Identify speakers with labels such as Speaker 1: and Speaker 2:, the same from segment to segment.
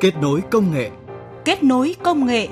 Speaker 1: Kết nối công nghệ.
Speaker 2: Kết nối công nghệ.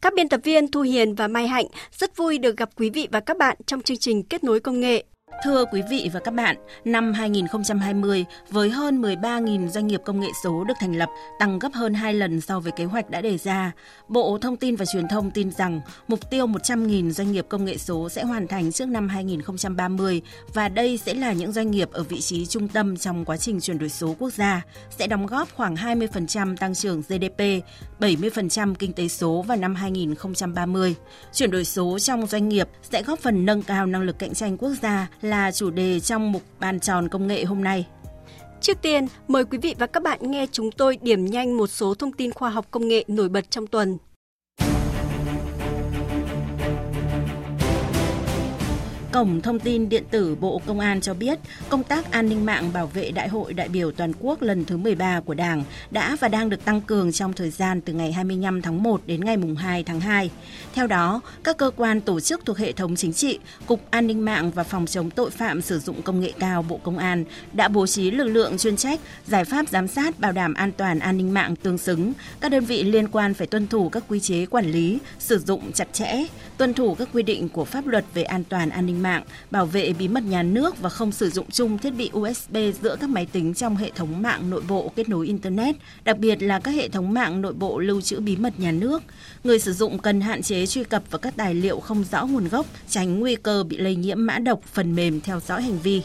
Speaker 3: Các biên tập viên Thu Hiền và Mai Hạnh, rất vui được gặp quý vị và các bạn trong chương trình Kết nối công nghệ.
Speaker 2: Thưa quý vị và các bạn, năm 2020 với hơn 13.000 doanh nghiệp công nghệ số được thành lập, tăng gấp hơn 2 lần so với kế hoạch đã đề ra. Bộ Thông tin và Truyền thông tin rằng mục tiêu 100.000 doanh nghiệp công nghệ số sẽ hoàn thành trước năm 2030 và đây sẽ là những doanh nghiệp ở vị trí trung tâm trong quá trình chuyển đổi số quốc gia, sẽ đóng góp khoảng 20% tăng trưởng GDP, 70% kinh tế số vào năm 2030. Chuyển đổi số trong doanh nghiệp sẽ góp phần nâng cao năng lực cạnh tranh quốc gia là chủ đề trong mục bàn tròn công nghệ hôm nay.
Speaker 3: Trước tiên, mời quý vị và các bạn nghe chúng tôi điểm nhanh một số thông tin khoa học công nghệ nổi bật trong tuần.
Speaker 2: Cổng thông tin điện tử Bộ Công an cho biết, công tác an ninh mạng bảo vệ Đại hội đại biểu toàn quốc lần thứ 13 của Đảng đã và đang được tăng cường trong thời gian từ ngày 25 tháng 1 đến ngày 2 tháng 2. Theo đó, các cơ quan tổ chức thuộc hệ thống chính trị, Cục An ninh mạng và Phòng chống tội phạm sử dụng công nghệ cao Bộ Công an đã bố trí lực lượng chuyên trách, giải pháp giám sát bảo đảm an toàn an ninh mạng tương xứng. Các đơn vị liên quan phải tuân thủ các quy chế quản lý, sử dụng chặt chẽ, tuân thủ các quy định của pháp luật về an toàn an ninh mạng, bảo vệ bí mật nhà nước và không sử dụng chung thiết bị USB giữa các máy tính trong hệ thống mạng nội bộ kết nối Internet, đặc biệt là các hệ thống mạng nội bộ lưu trữ bí mật nhà nước. Người sử dụng cần hạn chế truy cập vào các tài liệu không rõ nguồn gốc, tránh nguy cơ bị lây nhiễm mã độc phần mềm theo dõi hành vi.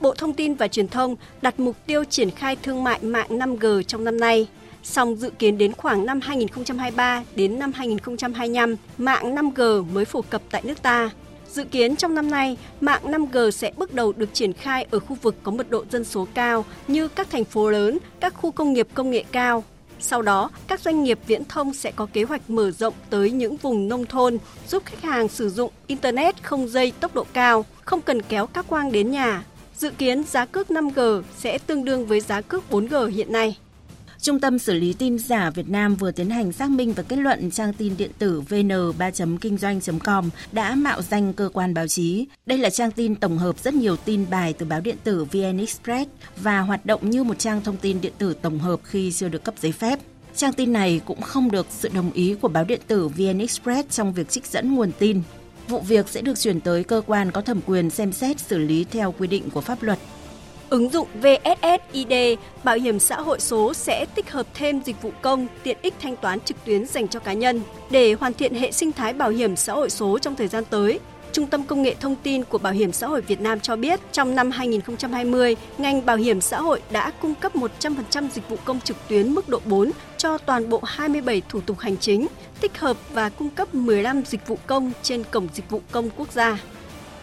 Speaker 3: Bộ Thông tin và Truyền thông đặt mục tiêu triển khai thương mại mạng 5G trong năm nay song dự kiến đến khoảng năm 2023 đến năm 2025, mạng 5G mới phổ cập tại nước ta. Dự kiến trong năm nay, mạng 5G sẽ bước đầu được triển khai ở khu vực có mật độ dân số cao như các thành phố lớn, các khu công nghiệp công nghệ cao. Sau đó, các doanh nghiệp viễn thông sẽ có kế hoạch mở rộng tới những vùng nông thôn, giúp khách hàng sử dụng Internet không dây tốc độ cao, không cần kéo các quang đến nhà. Dự kiến giá cước 5G sẽ tương đương với giá cước 4G hiện nay.
Speaker 2: Trung tâm xử lý tin giả Việt Nam vừa tiến hành xác minh và kết luận trang tin điện tử vn3.kinh doanh.com đã mạo danh cơ quan báo chí. Đây là trang tin tổng hợp rất nhiều tin bài từ báo điện tử VN Express và hoạt động như một trang thông tin điện tử tổng hợp khi chưa được cấp giấy phép. Trang tin này cũng không được sự đồng ý của báo điện tử VN Express trong việc trích dẫn nguồn tin. Vụ việc sẽ được chuyển tới cơ quan có thẩm quyền xem xét xử lý theo quy định của pháp luật.
Speaker 3: Ứng dụng VSSID Bảo hiểm xã hội số sẽ tích hợp thêm dịch vụ công, tiện ích thanh toán trực tuyến dành cho cá nhân để hoàn thiện hệ sinh thái bảo hiểm xã hội số trong thời gian tới. Trung tâm Công nghệ Thông tin của Bảo hiểm xã hội Việt Nam cho biết, trong năm 2020, ngành bảo hiểm xã hội đã cung cấp 100% dịch vụ công trực tuyến mức độ 4 cho toàn bộ 27 thủ tục hành chính, tích hợp và cung cấp 15 dịch vụ công trên Cổng Dịch vụ Công Quốc gia.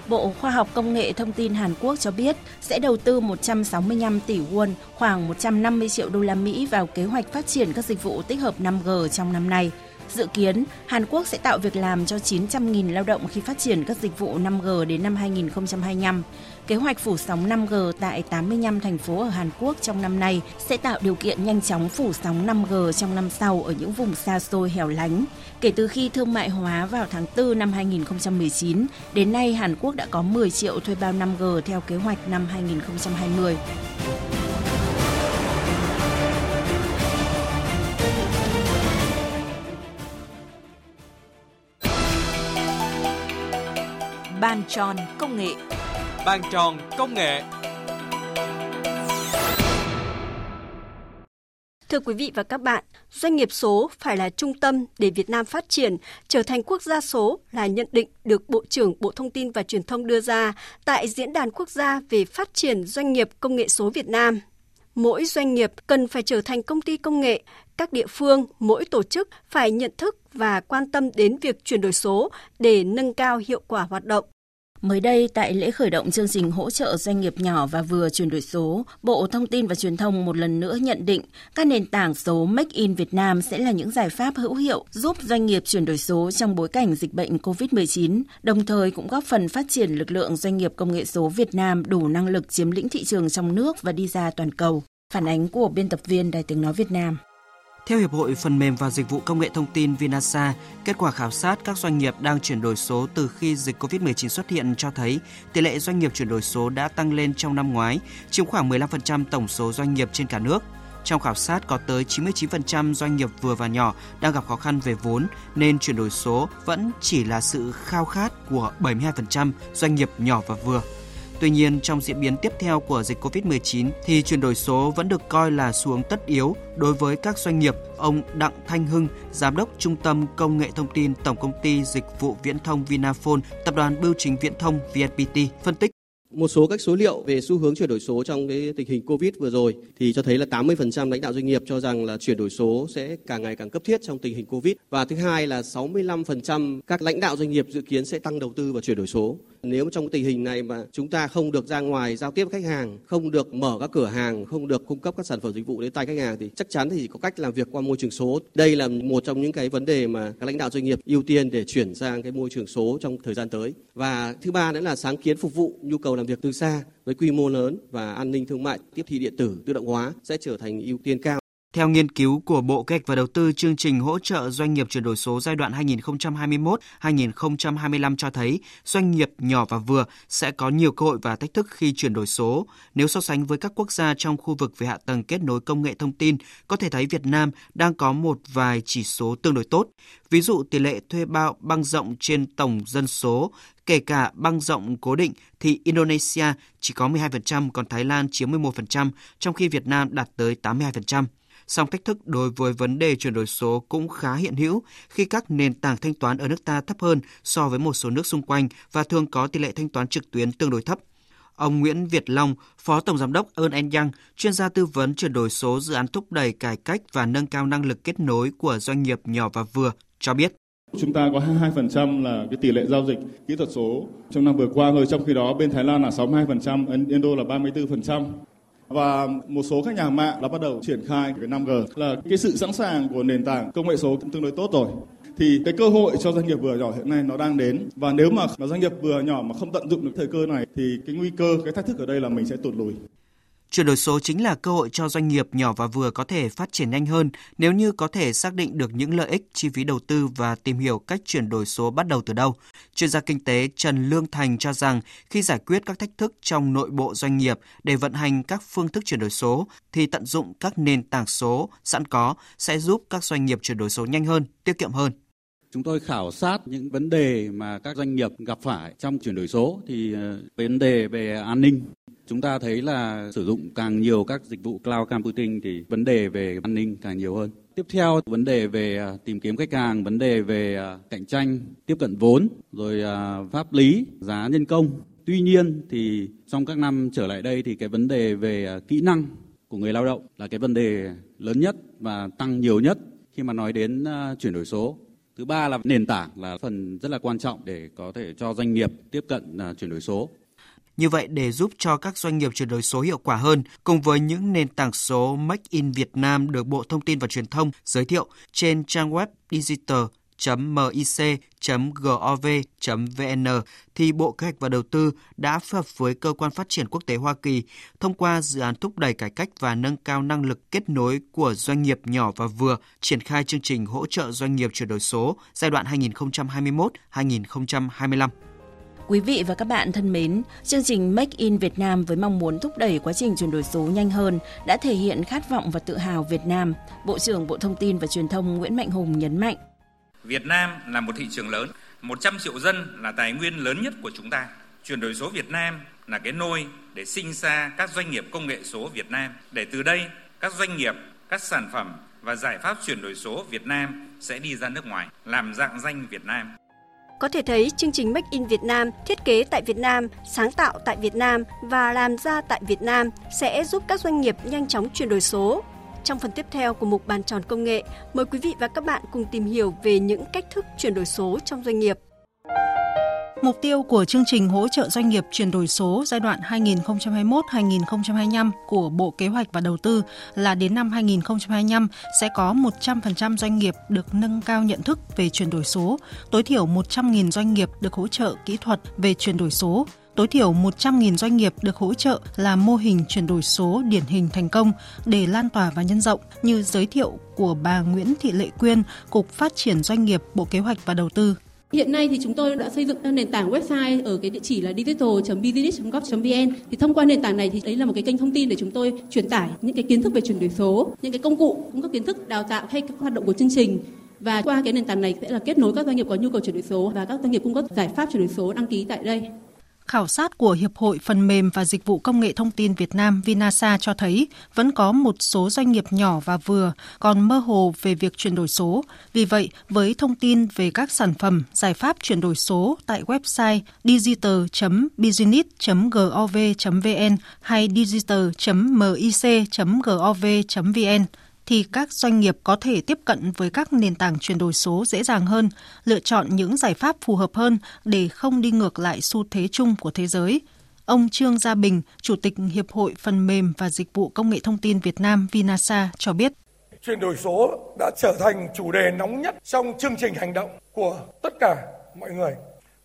Speaker 2: Bộ Khoa học Công nghệ Thông tin Hàn Quốc cho biết sẽ đầu tư 165 tỷ won, khoảng 150 triệu đô la Mỹ vào kế hoạch phát triển các dịch vụ tích hợp 5G trong năm nay. Dự kiến, Hàn Quốc sẽ tạo việc làm cho 900.000 lao động khi phát triển các dịch vụ 5G đến năm 2025. Kế hoạch phủ sóng 5G tại 85 thành phố ở Hàn Quốc trong năm nay sẽ tạo điều kiện nhanh chóng phủ sóng 5G trong năm sau ở những vùng xa xôi hẻo lánh. Kể từ khi thương mại hóa vào tháng 4 năm 2019, đến nay Hàn Quốc đã có 10 triệu thuê bao 5G theo kế hoạch năm 2020.
Speaker 4: Bàn tròn công nghệ.
Speaker 5: Ban tròn công nghệ.
Speaker 3: Thưa quý vị và các bạn, doanh nghiệp số phải là trung tâm để Việt Nam phát triển, trở thành quốc gia số là nhận định được Bộ trưởng Bộ Thông tin và Truyền thông đưa ra tại Diễn đàn Quốc gia về phát triển doanh nghiệp công nghệ số Việt Nam. Mỗi doanh nghiệp cần phải trở thành công ty công nghệ, các địa phương, mỗi tổ chức phải nhận thức và quan tâm đến việc chuyển đổi số để nâng cao hiệu quả hoạt động.
Speaker 2: Mới đây, tại lễ khởi động chương trình hỗ trợ doanh nghiệp nhỏ và vừa chuyển đổi số, Bộ Thông tin và Truyền thông một lần nữa nhận định các nền tảng số Make in Việt Nam sẽ là những giải pháp hữu hiệu giúp doanh nghiệp chuyển đổi số trong bối cảnh dịch bệnh COVID-19, đồng thời cũng góp phần phát triển lực lượng doanh nghiệp công nghệ số Việt Nam đủ năng lực chiếm lĩnh thị trường trong nước và đi ra toàn cầu. Phản ánh của biên tập viên Đài Tiếng Nói Việt Nam.
Speaker 1: Theo Hiệp hội Phần mềm và Dịch vụ Công nghệ Thông tin Vinasa, kết quả khảo sát các doanh nghiệp đang chuyển đổi số từ khi dịch COVID-19 xuất hiện cho thấy tỷ lệ doanh nghiệp chuyển đổi số đã tăng lên trong năm ngoái, chiếm khoảng 15% tổng số doanh nghiệp trên cả nước. Trong khảo sát có tới 99% doanh nghiệp vừa và nhỏ đang gặp khó khăn về vốn nên chuyển đổi số vẫn chỉ là sự khao khát của 72% doanh nghiệp nhỏ và vừa. Tuy nhiên, trong diễn biến tiếp theo của dịch COVID-19 thì chuyển đổi số vẫn được coi là xuống tất yếu đối với các doanh nghiệp. Ông Đặng Thanh Hưng, Giám đốc Trung tâm Công nghệ Thông tin Tổng Công ty Dịch vụ Viễn thông Vinaphone, Tập đoàn Bưu chính Viễn thông VNPT phân tích
Speaker 6: một số các số liệu về xu hướng chuyển đổi số trong cái tình hình Covid vừa rồi thì cho thấy là 80% lãnh đạo doanh nghiệp cho rằng là chuyển đổi số sẽ càng ngày càng cấp thiết trong tình hình Covid và thứ hai là 65% các lãnh đạo doanh nghiệp dự kiến sẽ tăng đầu tư vào chuyển đổi số. Nếu trong tình hình này mà chúng ta không được ra ngoài giao tiếp với khách hàng, không được mở các cửa hàng, không được cung cấp các sản phẩm dịch vụ đến tay khách hàng thì chắc chắn thì chỉ có cách làm việc qua môi trường số. Đây là một trong những cái vấn đề mà các lãnh đạo doanh nghiệp ưu tiên để chuyển sang cái môi trường số trong thời gian tới. Và thứ ba nữa là sáng kiến phục vụ nhu cầu làm việc từ xa với quy mô lớn và an ninh thương mại, tiếp thị điện tử, tự động hóa sẽ trở thành ưu tiên cao.
Speaker 1: Theo nghiên cứu của Bộ Kế hoạch và Đầu tư, chương trình hỗ trợ doanh nghiệp chuyển đổi số giai đoạn 2021-2025 cho thấy doanh nghiệp nhỏ và vừa sẽ có nhiều cơ hội và thách thức khi chuyển đổi số. Nếu so sánh với các quốc gia trong khu vực về hạ tầng kết nối công nghệ thông tin, có thể thấy Việt Nam đang có một vài chỉ số tương đối tốt. Ví dụ tỷ lệ thuê bao băng rộng trên tổng dân số, kể cả băng rộng cố định thì Indonesia chỉ có 12%, còn Thái Lan chiếm 11%, trong khi Việt Nam đạt tới 82% song thách thức đối với vấn đề chuyển đổi số cũng khá hiện hữu khi các nền tảng thanh toán ở nước ta thấp hơn so với một số nước xung quanh và thường có tỷ lệ thanh toán trực tuyến tương đối thấp. Ông Nguyễn Việt Long, Phó Tổng Giám đốc Ernst Young, chuyên gia tư vấn chuyển đổi số dự án thúc đẩy cải cách và nâng cao năng lực kết nối của doanh nghiệp nhỏ và vừa, cho biết.
Speaker 7: Chúng ta có 22% là cái tỷ lệ giao dịch kỹ thuật số trong năm vừa qua rồi, trong khi đó bên Thái Lan là 62%, Ấn Indo là 34%. Và một số các nhà mạng đã bắt đầu triển khai cái 5G là cái sự sẵn sàng của nền tảng công nghệ số tương đối tốt rồi. Thì cái cơ hội cho doanh nghiệp vừa nhỏ hiện nay nó đang đến. Và nếu mà doanh nghiệp vừa nhỏ mà không tận dụng được thời cơ này, thì cái nguy cơ, cái thách thức ở đây là mình sẽ tụt lùi.
Speaker 1: Chuyển đổi số chính là cơ hội cho doanh nghiệp nhỏ và vừa có thể phát triển nhanh hơn nếu như có thể xác định được những lợi ích, chi phí đầu tư và tìm hiểu cách chuyển đổi số bắt đầu từ đâu. Chuyên gia kinh tế Trần Lương Thành cho rằng khi giải quyết các thách thức trong nội bộ doanh nghiệp để vận hành các phương thức chuyển đổi số thì tận dụng các nền tảng số sẵn có sẽ giúp các doanh nghiệp chuyển đổi số nhanh hơn, tiết kiệm hơn.
Speaker 8: Chúng tôi khảo sát những vấn đề mà các doanh nghiệp gặp phải trong chuyển đổi số thì ờ, vấn đề về an ninh Chúng ta thấy là sử dụng càng nhiều các dịch vụ cloud computing thì vấn đề về an ninh càng nhiều hơn. Tiếp theo, vấn đề về à, tìm kiếm khách hàng, vấn đề về à, cạnh tranh, tiếp cận vốn, rồi à, pháp lý, giá nhân công. Tuy nhiên thì trong các năm trở lại đây thì cái vấn đề về kỹ năng của người lao động là cái vấn đề lớn nhất và tăng nhiều nhất khi mà nói đến chuyển đổi số. Thứ ba là nền tảng là phần rất là quan trọng để có thể cho doanh nghiệp tiếp cận chuyển đổi số.
Speaker 1: Như vậy, để giúp cho các doanh nghiệp chuyển đổi số hiệu quả hơn, cùng với những nền tảng số Make in Việt Nam được Bộ Thông tin và Truyền thông giới thiệu trên trang web digital mic.gov.vn thì Bộ Kế hoạch và Đầu tư đã phối hợp với Cơ quan Phát triển Quốc tế Hoa Kỳ thông qua dự án thúc đẩy cải cách và nâng cao năng lực kết nối của doanh nghiệp nhỏ và vừa triển khai chương trình hỗ trợ doanh nghiệp chuyển đổi số giai đoạn 2021-2025.
Speaker 2: Quý vị và các bạn thân mến, chương trình Make in Việt Nam với mong muốn thúc đẩy quá trình chuyển đổi số nhanh hơn đã thể hiện khát vọng và tự hào Việt Nam. Bộ trưởng Bộ Thông tin và Truyền thông Nguyễn Mạnh Hùng nhấn mạnh.
Speaker 9: Việt Nam là một thị trường lớn, 100 triệu dân là tài nguyên lớn nhất của chúng ta. Chuyển đổi số Việt Nam là cái nôi để sinh ra các doanh nghiệp công nghệ số Việt Nam. Để từ đây, các doanh nghiệp, các sản phẩm và giải pháp chuyển đổi số Việt Nam sẽ đi ra nước ngoài, làm dạng danh Việt Nam.
Speaker 3: Có thể thấy chương trình Make in Việt Nam thiết kế tại Việt Nam, sáng tạo tại Việt Nam và làm ra tại Việt Nam sẽ giúp các doanh nghiệp nhanh chóng chuyển đổi số. Trong phần tiếp theo của mục bàn tròn công nghệ, mời quý vị và các bạn cùng tìm hiểu về những cách thức chuyển đổi số trong doanh nghiệp.
Speaker 10: Mục tiêu của chương trình hỗ trợ doanh nghiệp chuyển đổi số giai đoạn 2021-2025 của Bộ Kế hoạch và Đầu tư là đến năm 2025 sẽ có 100% doanh nghiệp được nâng cao nhận thức về chuyển đổi số, tối thiểu 100.000 doanh nghiệp được hỗ trợ kỹ thuật về chuyển đổi số, tối thiểu 100.000 doanh nghiệp được hỗ trợ là mô hình chuyển đổi số điển hình thành công để lan tỏa và nhân rộng như giới thiệu của bà Nguyễn Thị Lệ Quyên, Cục Phát triển Doanh nghiệp, Bộ Kế hoạch và Đầu tư.
Speaker 11: Hiện nay thì chúng tôi đã xây dựng nền tảng website ở cái địa chỉ là digital.business.gov.vn. Thì thông qua nền tảng này thì đấy là một cái kênh thông tin để chúng tôi truyền tải những cái kiến thức về chuyển đổi số, những cái công cụ cũng cấp kiến thức đào tạo hay các hoạt động của chương trình và qua cái nền tảng này sẽ là kết nối các doanh nghiệp có nhu cầu chuyển đổi số và các doanh nghiệp cung cấp giải pháp chuyển đổi số đăng ký tại đây.
Speaker 10: Khảo sát của Hiệp hội Phần mềm và Dịch vụ Công nghệ Thông tin Việt Nam Vinasa cho thấy vẫn có một số doanh nghiệp nhỏ và vừa còn mơ hồ về việc chuyển đổi số. Vì vậy, với thông tin về các sản phẩm, giải pháp chuyển đổi số tại website digital.business.gov.vn hay digital.mic.gov.vn, thì các doanh nghiệp có thể tiếp cận với các nền tảng chuyển đổi số dễ dàng hơn, lựa chọn những giải pháp phù hợp hơn để không đi ngược lại xu thế chung của thế giới. Ông Trương Gia Bình, Chủ tịch Hiệp hội Phần mềm và Dịch vụ Công nghệ Thông tin Việt Nam Vinasa cho biết.
Speaker 12: Chuyển đổi số đã trở thành chủ đề nóng nhất trong chương trình hành động của tất cả mọi người.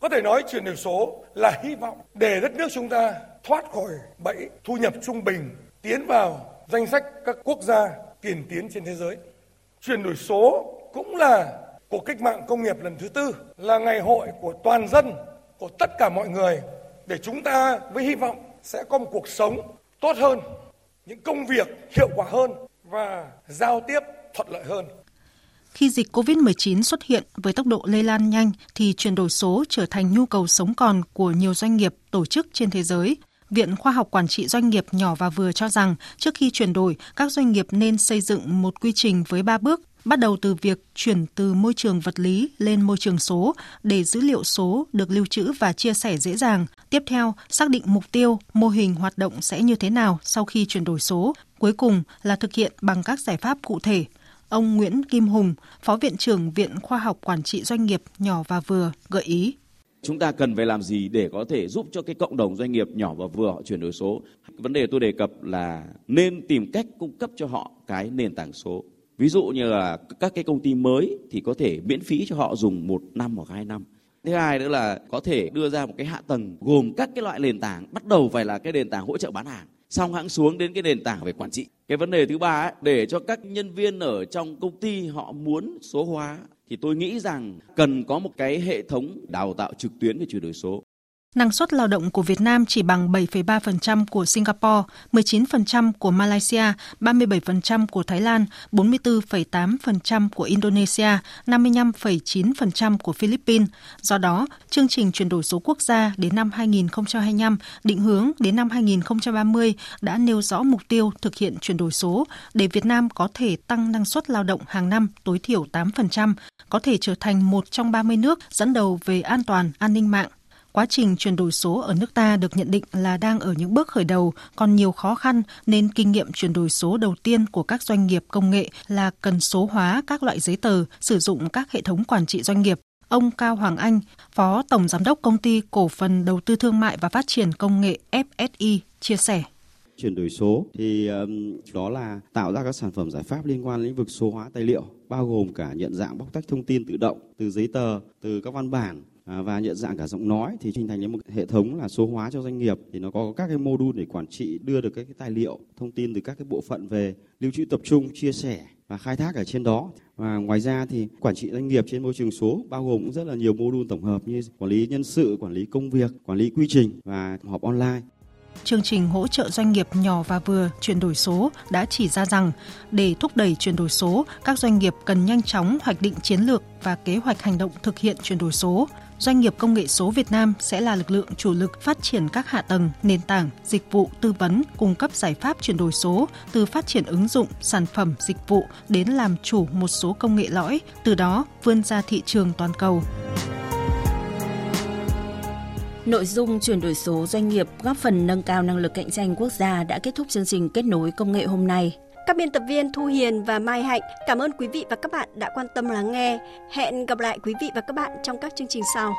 Speaker 12: Có thể nói chuyển đổi số là hy vọng để đất nước chúng ta thoát khỏi bẫy thu nhập trung bình, tiến vào danh sách các quốc gia tiên tiến trên thế giới. Chuyển đổi số cũng là cuộc cách mạng công nghiệp lần thứ tư, là ngày hội của toàn dân, của tất cả mọi người để chúng ta với hy vọng sẽ có một cuộc sống tốt hơn, những công việc hiệu quả hơn và giao tiếp thuận lợi hơn.
Speaker 10: Khi dịch COVID-19 xuất hiện với tốc độ lây lan nhanh thì chuyển đổi số trở thành nhu cầu sống còn của nhiều doanh nghiệp, tổ chức trên thế giới. Viện Khoa học Quản trị Doanh nghiệp nhỏ và vừa cho rằng trước khi chuyển đổi, các doanh nghiệp nên xây dựng một quy trình với 3 bước bắt đầu từ việc chuyển từ môi trường vật lý lên môi trường số để dữ liệu số được lưu trữ và chia sẻ dễ dàng. Tiếp theo, xác định mục tiêu, mô hình hoạt động sẽ như thế nào sau khi chuyển đổi số. Cuối cùng là thực hiện bằng các giải pháp cụ thể. Ông Nguyễn Kim Hùng, Phó Viện trưởng Viện Khoa học Quản trị Doanh nghiệp nhỏ và vừa gợi ý.
Speaker 13: Chúng ta cần phải làm gì để có thể giúp cho cái cộng đồng doanh nghiệp nhỏ và vừa họ chuyển đổi số? Vấn đề tôi đề cập là nên tìm cách cung cấp cho họ cái nền tảng số. Ví dụ như là các cái công ty mới thì có thể miễn phí cho họ dùng một năm hoặc hai năm. Thứ hai nữa là có thể đưa ra một cái hạ tầng gồm các cái loại nền tảng, bắt đầu phải là cái nền tảng hỗ trợ bán hàng xong hãng xuống đến cái nền tảng về quản trị. Cái vấn đề thứ ba ấy, để cho các nhân viên ở trong công ty họ muốn số hóa thì tôi nghĩ rằng cần có một cái hệ thống đào tạo trực tuyến về chuyển đổi số
Speaker 10: Năng suất lao động của Việt Nam chỉ bằng 7,3% của Singapore, 19% của Malaysia, 37% của Thái Lan, 44,8% của Indonesia, 55,9% của Philippines. Do đó, chương trình chuyển đổi số quốc gia đến năm 2025, định hướng đến năm 2030 đã nêu rõ mục tiêu thực hiện chuyển đổi số để Việt Nam có thể tăng năng suất lao động hàng năm tối thiểu 8%, có thể trở thành một trong 30 nước dẫn đầu về an toàn, an ninh mạng Quá trình chuyển đổi số ở nước ta được nhận định là đang ở những bước khởi đầu, còn nhiều khó khăn nên kinh nghiệm chuyển đổi số đầu tiên của các doanh nghiệp công nghệ là cần số hóa các loại giấy tờ, sử dụng các hệ thống quản trị doanh nghiệp. Ông Cao Hoàng Anh, Phó Tổng Giám đốc Công ty Cổ phần Đầu tư Thương mại và Phát triển Công nghệ FSI, chia sẻ
Speaker 14: chuyển đổi số thì um, đó là tạo ra các sản phẩm giải pháp liên quan lĩnh vực số hóa tài liệu bao gồm cả nhận dạng bóc tách thông tin tự động từ giấy tờ từ các văn bản Ờ, và nhận dạng cả giọng nói thì hình thành một hệ thống là số hóa cho doanh nghiệp. Thì nó có các cái mô đun để quản trị đưa được các cái tài liệu thông tin từ các cái bộ phận về lưu trữ tập trung chia sẻ và khai thác ở trên đó. Và ngoài ra thì quản trị doanh nghiệp trên môi trường số bao gồm cũng rất là nhiều mô đun tổng hợp như quản lý nhân sự quản lý công việc quản lý quy trình và họp online.
Speaker 10: Chương trình hỗ trợ doanh nghiệp nhỏ và vừa chuyển đổi số đã chỉ ra rằng để thúc đẩy chuyển đổi số, các doanh nghiệp cần nhanh chóng hoạch định chiến lược và kế hoạch hành động thực hiện chuyển đổi số, doanh nghiệp công nghệ số Việt Nam sẽ là lực lượng chủ lực phát triển các hạ tầng, nền tảng, dịch vụ tư vấn, cung cấp giải pháp chuyển đổi số từ phát triển ứng dụng, sản phẩm, dịch vụ đến làm chủ một số công nghệ lõi, từ đó vươn ra thị trường toàn cầu.
Speaker 2: Nội dung chuyển đổi số doanh nghiệp góp phần nâng cao năng lực cạnh tranh quốc gia đã kết thúc chương trình kết nối công nghệ hôm nay.
Speaker 3: Các biên tập viên Thu Hiền và Mai Hạnh cảm ơn quý vị và các bạn đã quan tâm lắng nghe. Hẹn gặp lại quý vị và các bạn trong các chương trình sau.